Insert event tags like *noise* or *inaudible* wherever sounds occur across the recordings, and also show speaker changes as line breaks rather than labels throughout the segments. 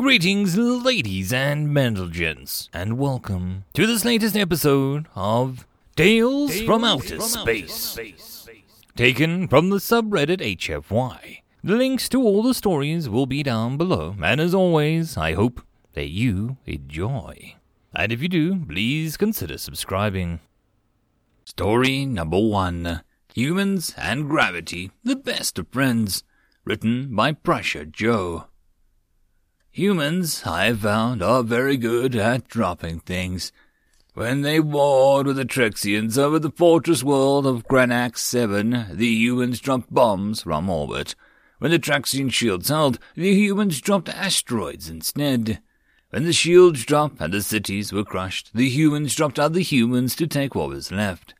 Greetings, ladies and gents, and welcome to this latest episode of Tales, from, Outer, Space. Taken from the subreddit HFY. The links to all the stories will be down below, and as always, I hope that you enjoy. And if you do, please consider subscribing. Story number one Humans and Gravity, the Best of Friends. Written by Prussia Joe. Humans, I have found, are very good at dropping things. When they warred with the Trexians over the fortress world of Granax 7, the humans dropped bombs from orbit. When the Trexian shields held, the humans dropped asteroids instead. When the shields dropped and the cities were crushed, the humans dropped other humans to take what was left.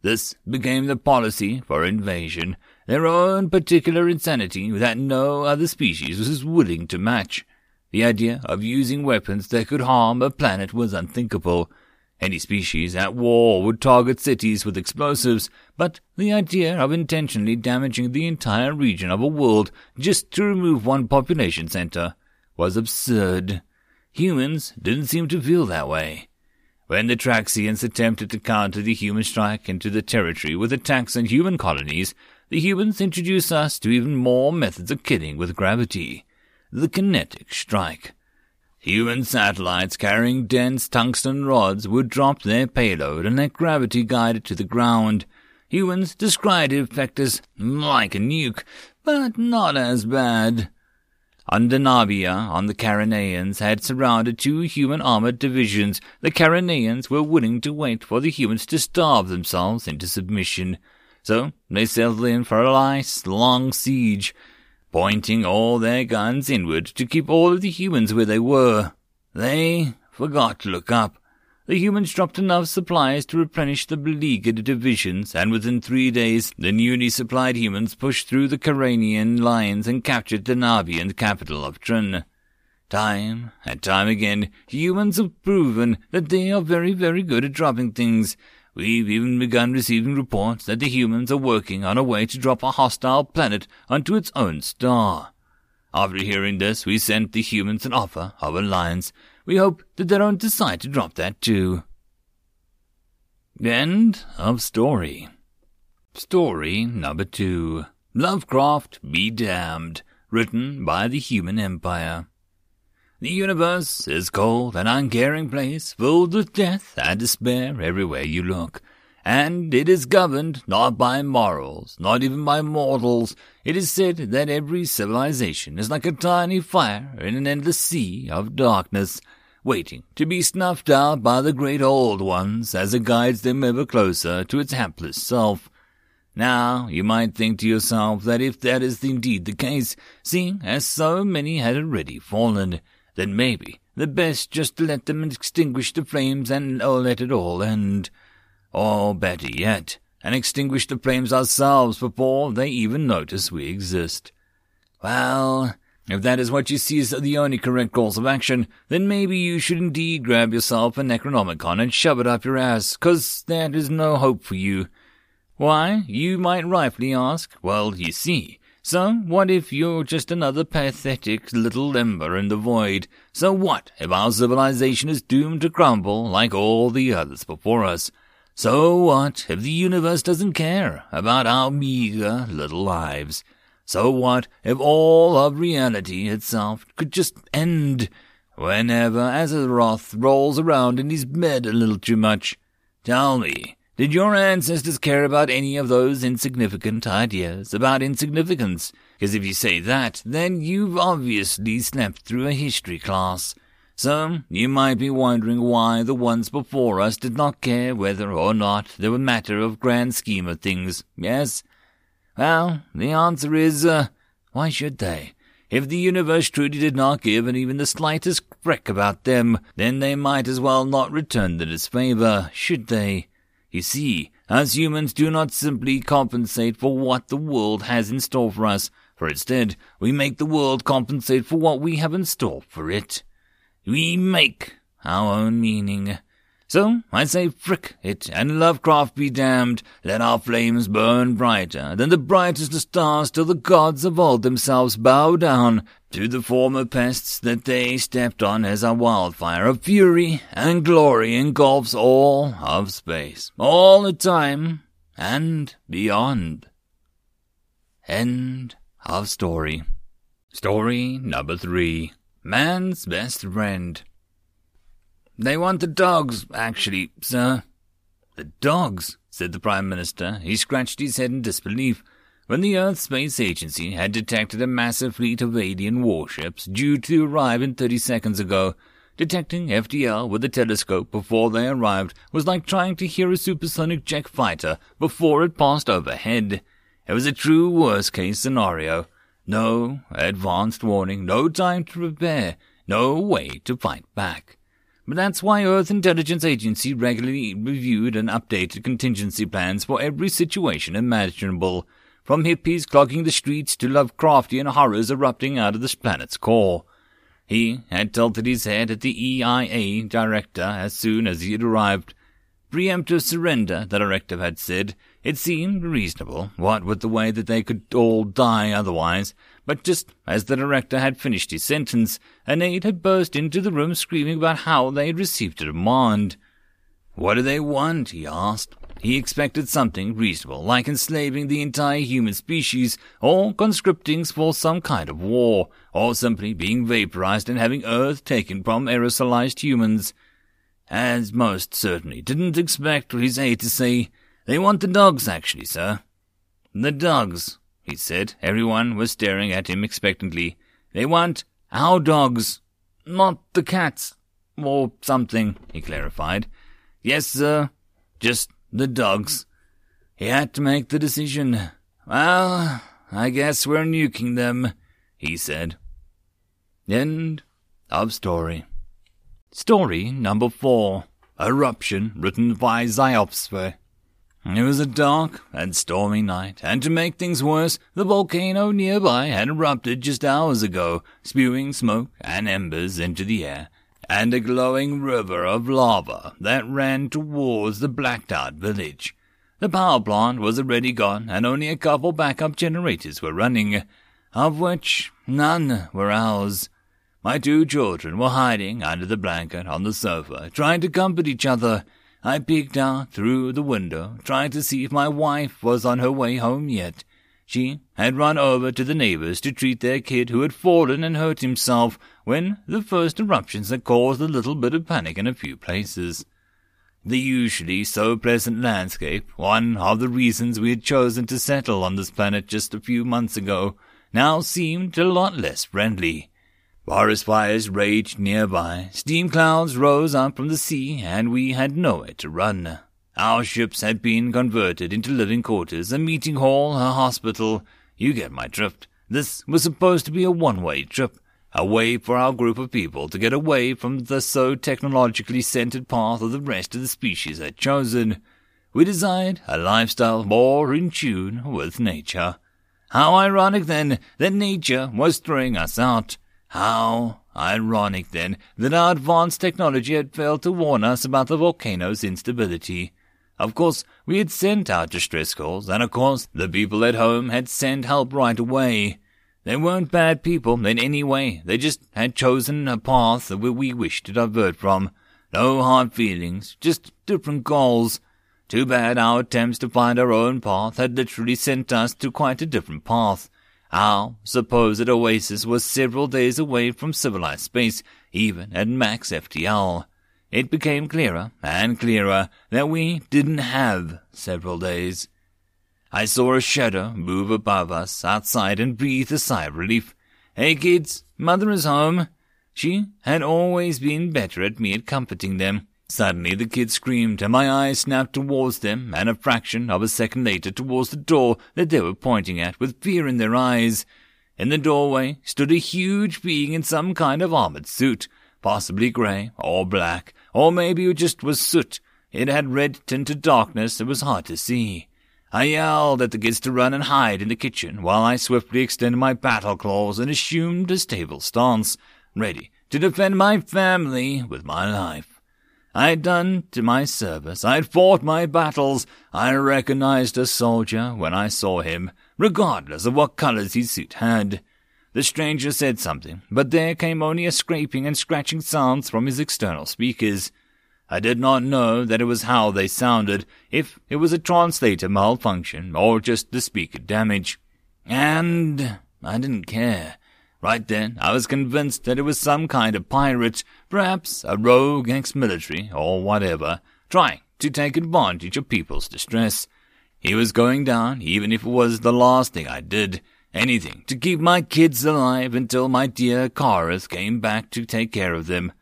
This became the policy for invasion, their own particular insanity that no other species was willing to match. The idea of using weapons that could harm a planet was unthinkable. Any species at war would target cities with explosives, but the idea of intentionally damaging the entire region of a world just to remove one population center was absurd. Humans didn't seem to feel that way. When the Traxians attempted to counter the human strike into the territory with attacks on human colonies, the humans introduced us to even more methods of killing with gravity the kinetic strike. Human satellites carrying dense tungsten rods would drop their payload and let gravity guide it to the ground. Humans described the effect as like a nuke, but not as bad. Undinabia on the Carinaeans had surrounded two human armored divisions. The Carinaeans were willing to wait for the humans to starve themselves into submission. So they settled in for a nice long siege pointing all their guns inward to keep all of the humans where they were. They forgot to look up. The humans dropped enough supplies to replenish the beleaguered divisions, and within three days the newly supplied humans pushed through the Caranian lines and captured the Navian capital of Trun. Time and time again, humans have proven that they are very, very good at dropping things, We've even begun receiving reports that the humans are working on a way to drop a hostile planet onto its own star. After hearing this, we sent the humans an offer of alliance. We hope that they don't decide to drop that too. End of story. Story number two. Lovecraft be damned. Written by the Human Empire. The universe is cold and uncaring place, filled with death and despair everywhere you look. And it is governed not by morals, not even by mortals. It is said that every civilization is like a tiny fire in an endless sea of darkness, waiting to be snuffed out by the great old ones as it guides them ever closer to its hapless self. Now, you might think to yourself that if that is indeed the case, seeing as so many had already fallen, then maybe the best just to let them extinguish the flames and or let it all end. Or better yet, and extinguish the flames ourselves before they even notice we exist. Well, if that is what you see as the only correct course of action, then maybe you should indeed grab yourself a Necronomicon and shove it up your ass, 'cause there is no hope for you. Why, you might rightfully ask. Well, you see, so what if you're just another pathetic little ember in the void? So what if our civilization is doomed to crumble like all the others before us? So what if the universe doesn't care about our meager little lives? So what if all of reality itself could just end whenever Azathoth rolls around in his bed a little too much? Tell me, did your ancestors care about any of those insignificant ideas about insignificance? Because if you say that, then you've obviously slept through a history class. So, you might be wondering why the ones before us did not care whether or not they were matter of grand scheme of things, yes? Well, the answer is, uh, why should they? If the universe truly did not give an even the slightest frick about them, then they might as well not return the disfavor, should they? You see, as humans do not simply compensate for what the world has in store for us, for instead, we make the world compensate for what we have in store for it. We make our own meaning. So I say frick it, and Lovecraft be damned, let our flames burn brighter than the brightest of stars till the gods of old themselves bow down
to the former pests that they stepped on as a wildfire of fury and glory engulfs all of space, all the time and beyond. End of story. Story number three. Man's best friend. They want the dogs, actually, sir.
The dogs, said the Prime Minister. He scratched his head in disbelief. When the Earth Space Agency had detected a massive fleet of alien warships due to arrive in 30 seconds ago, detecting FTL with a telescope before they arrived was like trying to hear a supersonic jet fighter before it passed overhead. It was a true worst case scenario. No advanced warning, no time to prepare, no way to fight back. But that's why Earth Intelligence Agency regularly reviewed and updated contingency plans for every situation imaginable from hippies clogging the streets to Lovecraftian horrors erupting out of this planet's core. He had tilted his head at the EIA director as soon as he had arrived. Preemptive surrender, the director had said. It seemed reasonable, what with the way that they could all die otherwise. But just as the director had finished his sentence, an aide had burst into the room screaming about how they had received a demand. What do they want? he asked. He expected something reasonable, like enslaving the entire human species, or conscripting for some kind of war, or simply being vaporized and having Earth taken from aerosolized humans. As most certainly didn't expect his aide to say, They want the dogs, actually, sir. The dogs, he said. Everyone was staring at him expectantly. They want our dogs, not the cats, or something, he clarified. Yes, sir, just the dogs. He had to make the decision. Well, I guess we're nuking them, he said. End of story. Story number four. Eruption, written by Zyopsfer. It was a dark and stormy night, and to make things worse, the volcano nearby had erupted just hours ago, spewing smoke and embers into the air and a glowing river of lava that ran towards the blacked out village. The power plant was already gone, and only a couple backup generators were running, of which none were ours. My two children were hiding under the blanket on the sofa, trying to comfort each other. I peeked out through the window, trying to see if my wife was on her way home yet. She had run over to the neighbors to treat their kid who had fallen and hurt himself when the first eruptions had caused a little bit of panic in a few places. The usually so pleasant landscape, one of the reasons we had chosen to settle on this planet just a few months ago, now seemed a lot less friendly. Forest fires raged nearby, steam clouds rose up from the sea, and we had nowhere to run. Our ships had been converted into living quarters, a meeting hall, a hospital. You get my drift. This was supposed to be a one-way trip, a way for our group of people to get away from the so technologically centered path of the rest of the species had chosen. We desired a lifestyle more in tune with nature. How ironic, then, that nature was throwing us out. How ironic, then, that our advanced technology had failed to warn us about the volcano's instability. Of course, we had sent out distress calls, and of course, the people at home had sent help right away. They weren't bad people in any way. They just had chosen a path that we wished to divert from. No hard feelings, just different goals. Too bad our attempts to find our own path had literally sent us to quite a different path. Our supposed oasis was several days away from civilized space, even at max FTL. It became clearer and clearer that we didn't have several days. I saw a shadow move above us outside and breathed a sigh of relief. Hey, kids, mother is home. She had always been better at me at comforting them. Suddenly the kids screamed, and my eyes snapped towards them, and a fraction of a second later towards the door that they were pointing at, with fear in their eyes. In the doorway stood a huge being in some kind of armored suit, possibly grey or black, or maybe it just was soot. It had red tinted darkness it was hard to see. I yelled at the kids to run and hide in the kitchen while I swiftly extended my battle claws and assumed a stable stance, ready to defend my family with my life. I had done to my service. I had fought my battles. I recognized a soldier when I saw him, regardless of what colors his suit had.
The stranger said something, but there came only a scraping and scratching sounds from his external speakers. I did not know that it was how they sounded, if it was a translator malfunction or just the speaker damage. And I didn't care. Right then, I was convinced that it was some kind of pirate, perhaps a rogue ex-military or whatever, trying to take advantage of people's distress. He was going down, even if it was the last thing I did. Anything to keep my kids alive until my dear Kareth came back to take care of them.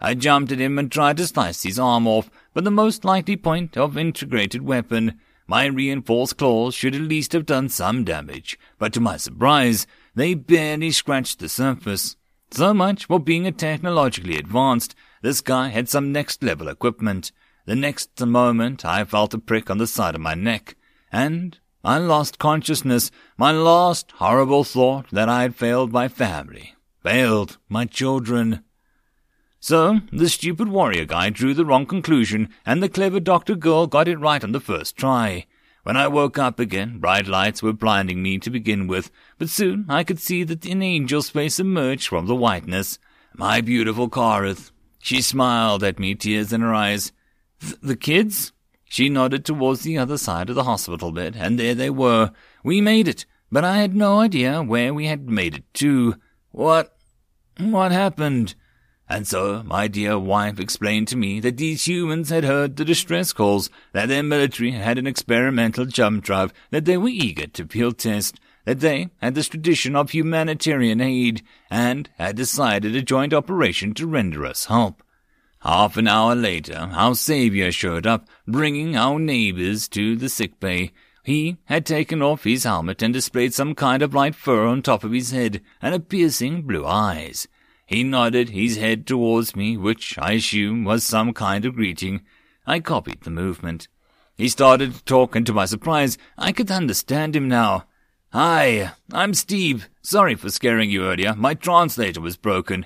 I jumped at him and tried to slice his arm off, but the most likely point of integrated weapon, my reinforced claws should at least have done some damage, but to my surprise, they barely scratched the surface. So much for being a technologically advanced. This guy had some next level equipment. The next moment I felt a prick on the side of my neck, and I lost consciousness, my last horrible thought that I had failed my family, failed my children. So, the stupid warrior guy drew the wrong conclusion, and the clever doctor girl got it right on the first try. When I woke up again, bright lights were blinding me to begin with, but soon I could see that an angel's face emerged from the whiteness. My beautiful Kareth. She smiled at me, tears in her eyes. The kids? She nodded towards the other side of the hospital bed, and there they were. We made it, but I had no idea where we had made it to. What? What happened? And so my dear wife explained to me that these humans had heard the distress calls, that their military had an experimental jump drive, that they were eager to field test, that they had this tradition of humanitarian aid, and had decided a joint operation to render us help. Half an hour later, our savior showed up, bringing our neighbors to the sick bay. He had taken off his helmet and displayed some kind of light fur on top of his head and a piercing blue eyes. He nodded his head towards me, which I assume was some kind of greeting. I copied the movement. He started to talk, and to my surprise, I could understand him now. Hi, I'm Steve. Sorry for scaring you earlier. My translator was broken.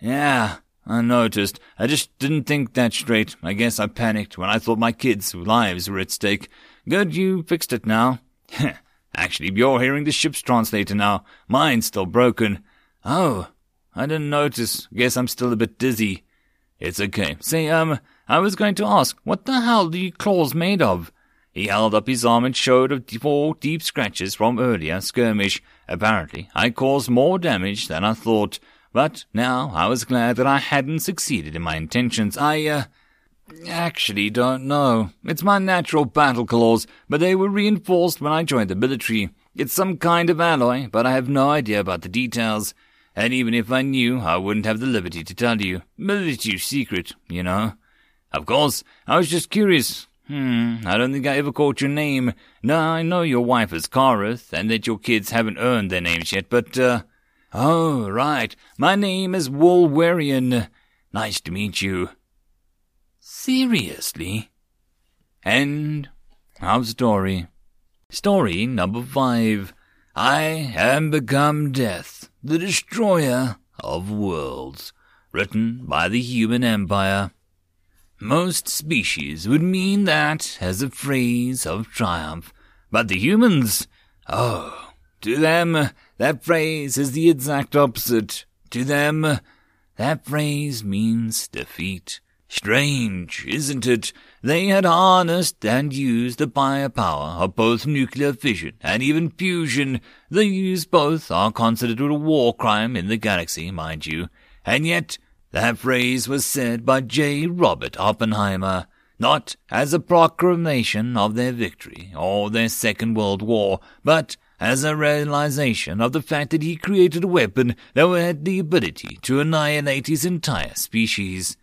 Yeah, I noticed. I just didn't think that straight. I guess I panicked when I thought my kids' lives were at stake. Good, you fixed it now. *laughs* Actually, you're hearing the ship's translator now. Mine's still broken. Oh, I didn't notice. Guess I'm still a bit dizzy. It's okay. Say, um, I was going to ask, what the hell are the claws made of? He held up his arm and showed four deep scratches from earlier skirmish. Apparently, I caused more damage than I thought. But now I was glad that I hadn't succeeded in my intentions. I, uh, actually don't know. It's my natural battle claws, but they were reinforced when I joined the military. It's some kind of alloy, but I have no idea about the details. And even if I knew, I wouldn't have the liberty to tell you. Military secret, you know. Of course, I was just curious. Hmm, I don't think I ever caught your name. No, I know your wife is Kareth, and that your kids haven't earned their names yet, but, uh, Oh, right. My name is Wolwerian. Nice to meet you. Seriously? End of story. Story number five. I am become death, the destroyer of worlds. Written by the human empire. Most species would mean that as a phrase of triumph, but the humans, oh, to them, that phrase is the exact opposite. To them, that phrase means defeat. Strange, isn't it? They had harnessed and used the firepower of both nuclear fission and even fusion. The use both are considered a war crime in the galaxy, mind you. And yet, that phrase was said by J. Robert Oppenheimer, not as a proclamation of their victory or their Second World War, but as a realization of the fact that he created a weapon that had the ability to annihilate his entire species.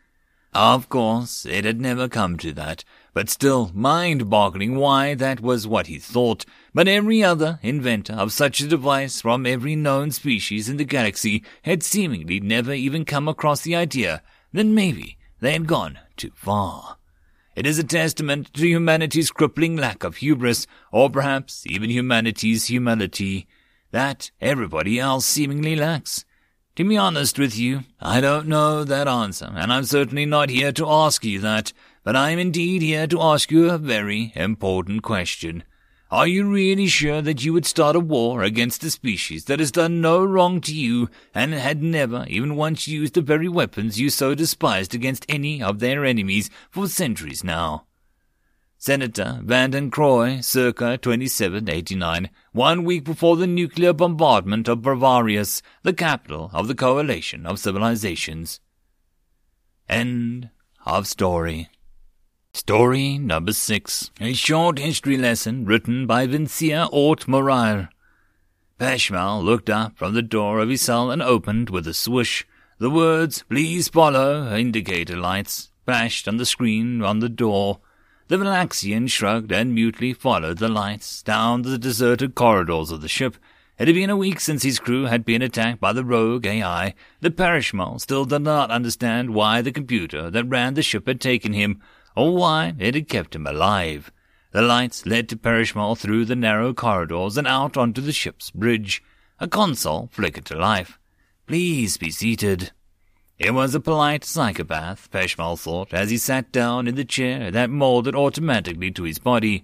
Of course, it had never come to that, but still mind-boggling why that was what he thought. But every other inventor of such a device from every known species in the galaxy had seemingly never even come across the idea Then maybe they had gone too far. It is a testament to humanity's crippling lack of hubris, or perhaps even humanity's humility, that everybody else seemingly lacks. To be honest with you, I don't know that answer, and I'm certainly not here to ask you that, but I am indeed here to ask you a very important question. Are you really sure that you would start a war against a species that has done no wrong to you and had never even once used the very weapons you so despised against any of their enemies for centuries now? Senator Vanden Croy, circa 2789, one week before the nuclear bombardment of Bravarius, the capital of the coalition of civilizations. End of story. Story number six. A short history lesson written by Vincia Ort Moraire. Peshmal looked up from the door of his cell and opened with a swoosh. The words, please follow, indicator lights, flashed on the screen on the door. The Valaxian shrugged and mutely followed the lights down the deserted corridors of the ship. It had been a week since his crew had been attacked by the rogue AI. The Perishmal still did not understand why the computer that ran the ship had taken him, or why it had kept him alive. The lights led to Perishmal through the narrow corridors and out onto the ship's bridge. A console flickered to life. Please be seated. It was a polite psychopath, Peshmal thought, as he sat down in the chair that molded automatically to his body.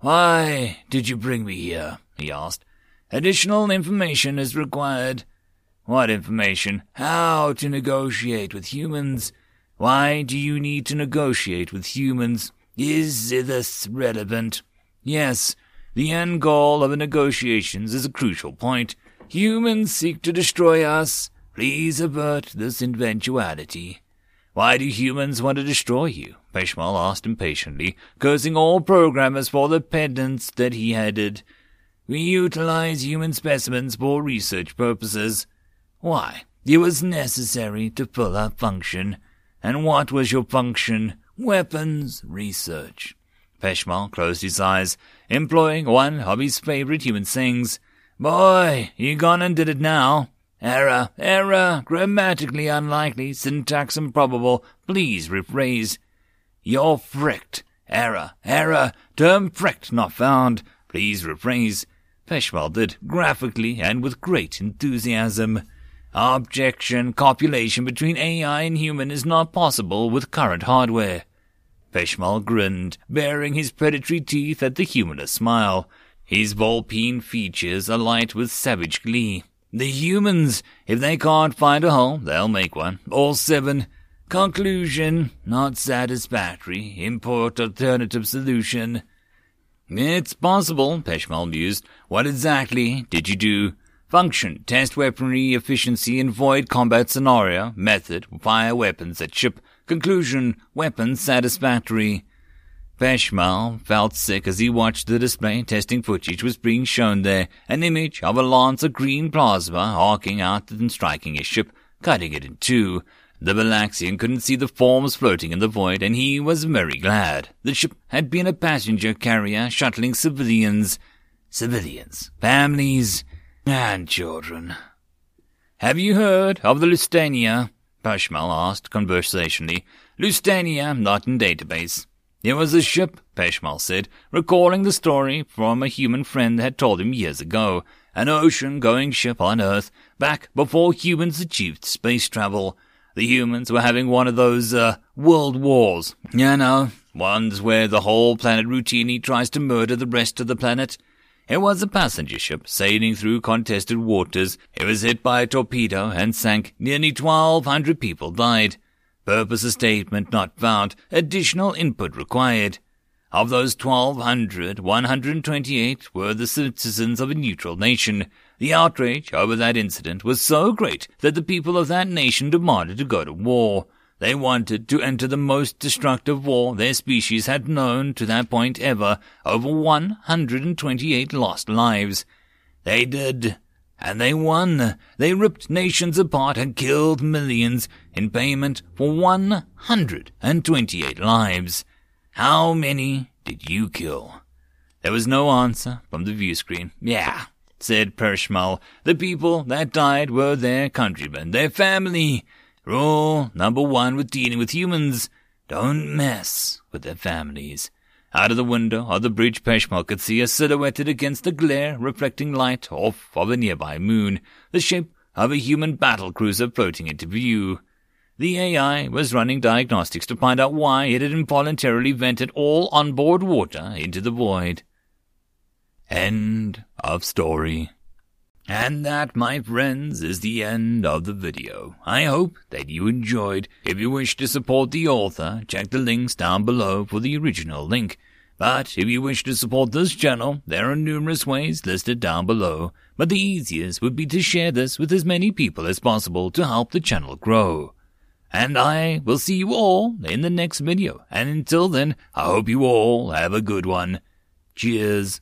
Why did you bring me here? he asked. Additional information is required. What information? How to negotiate with humans? Why do you need to negotiate with humans? Is this relevant? Yes, the end goal of the negotiations is a crucial point. Humans seek to destroy us. Please avert this eventuality. Why do humans want to destroy you? Peshmal asked impatiently, cursing all programmers for the pedants that he headed. We utilize human specimens for research purposes. Why? It was necessary to pull our function. And what was your function? Weapons research. Peshmal closed his eyes, employing one of his favorite human sayings. Boy, you gone and did it now. Error, error, grammatically unlikely, syntax improbable, please rephrase. You're fricked. Error, error, term fricked not found, please rephrase. Peshmal did, graphically and with great enthusiasm. Objection, copulation between AI and human is not possible with current hardware. Peshmal grinned, baring his predatory teeth at the humorless smile, his Vulpine features alight with savage glee. The humans, if they can't find a hole, they'll make one. All seven. Conclusion, not satisfactory. Import alternative solution. It's possible, Peshmal mused. What exactly did you do? Function, test weaponry efficiency in void combat scenario. Method, fire weapons at ship. Conclusion, weapons satisfactory. Peshmal felt sick as he watched the display. Testing footage was being shown there. An image of a lance of green plasma arcing out and striking his ship, cutting it in two. The Valaxian couldn't see the forms floating in the void, and he was very glad. The ship had been a passenger carrier shuttling civilians. Civilians, families, and children. Have you heard of the Lusitania? Peshmal asked conversationally. Lusitania, not in database. It was a ship, Peshmal said, recalling the story from a human friend that had told him years ago. An ocean-going ship on Earth, back before humans achieved space travel. The humans were having one of those, uh, world wars. You know, ones where the whole planet routinely tries to murder the rest of the planet. It was a passenger ship sailing through contested waters. It was hit by a torpedo and sank. Nearly 1,200 people died. Purpose of statement not found. Additional input required. Of those 1,200, 128 were the citizens of a neutral nation. The outrage over that incident was so great that the people of that nation demanded to go to war. They wanted to enter the most destructive war their species had known to that point ever, over 128 lost lives. They did. And they won. They ripped nations apart and killed millions in payment for 128 lives. How many did you kill? There was no answer from the view screen. Yeah, said Pershmal. The people that died were their countrymen, their family. Rule number one with dealing with humans. Don't mess with their families. Out of the window of the bridge, Peshmal could see a silhouetted against the glare, reflecting light off of a nearby moon, the shape of a human battle cruiser floating into view. The AI was running diagnostics to find out why it had involuntarily vented all onboard water into the void. End of story. And that, my friends, is the end of the video. I hope that you enjoyed. If you wish to support the author, check the links down below for the original link. But if you wish to support this channel, there are numerous ways listed down below. But the easiest would be to share this with as many people as possible to help the channel grow. And I will see you all in the next video. And until then, I hope you all have a good one. Cheers.